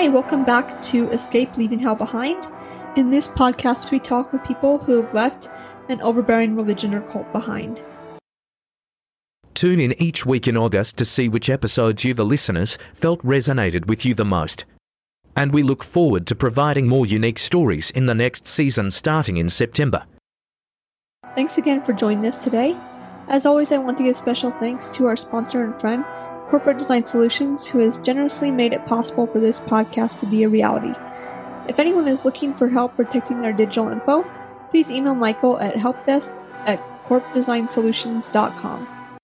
Hi, welcome back to Escape Leaving Hell Behind. In this podcast, we talk with people who have left an overbearing religion or cult behind. Tune in each week in August to see which episodes you, the listeners, felt resonated with you the most. And we look forward to providing more unique stories in the next season starting in September. Thanks again for joining us today. As always, I want to give special thanks to our sponsor and friend, Corporate Design Solutions, who has generously made it possible for this podcast to be a reality. If anyone is looking for help protecting their digital info, please email Michael at helpdesk at corpdesignsolutions.com.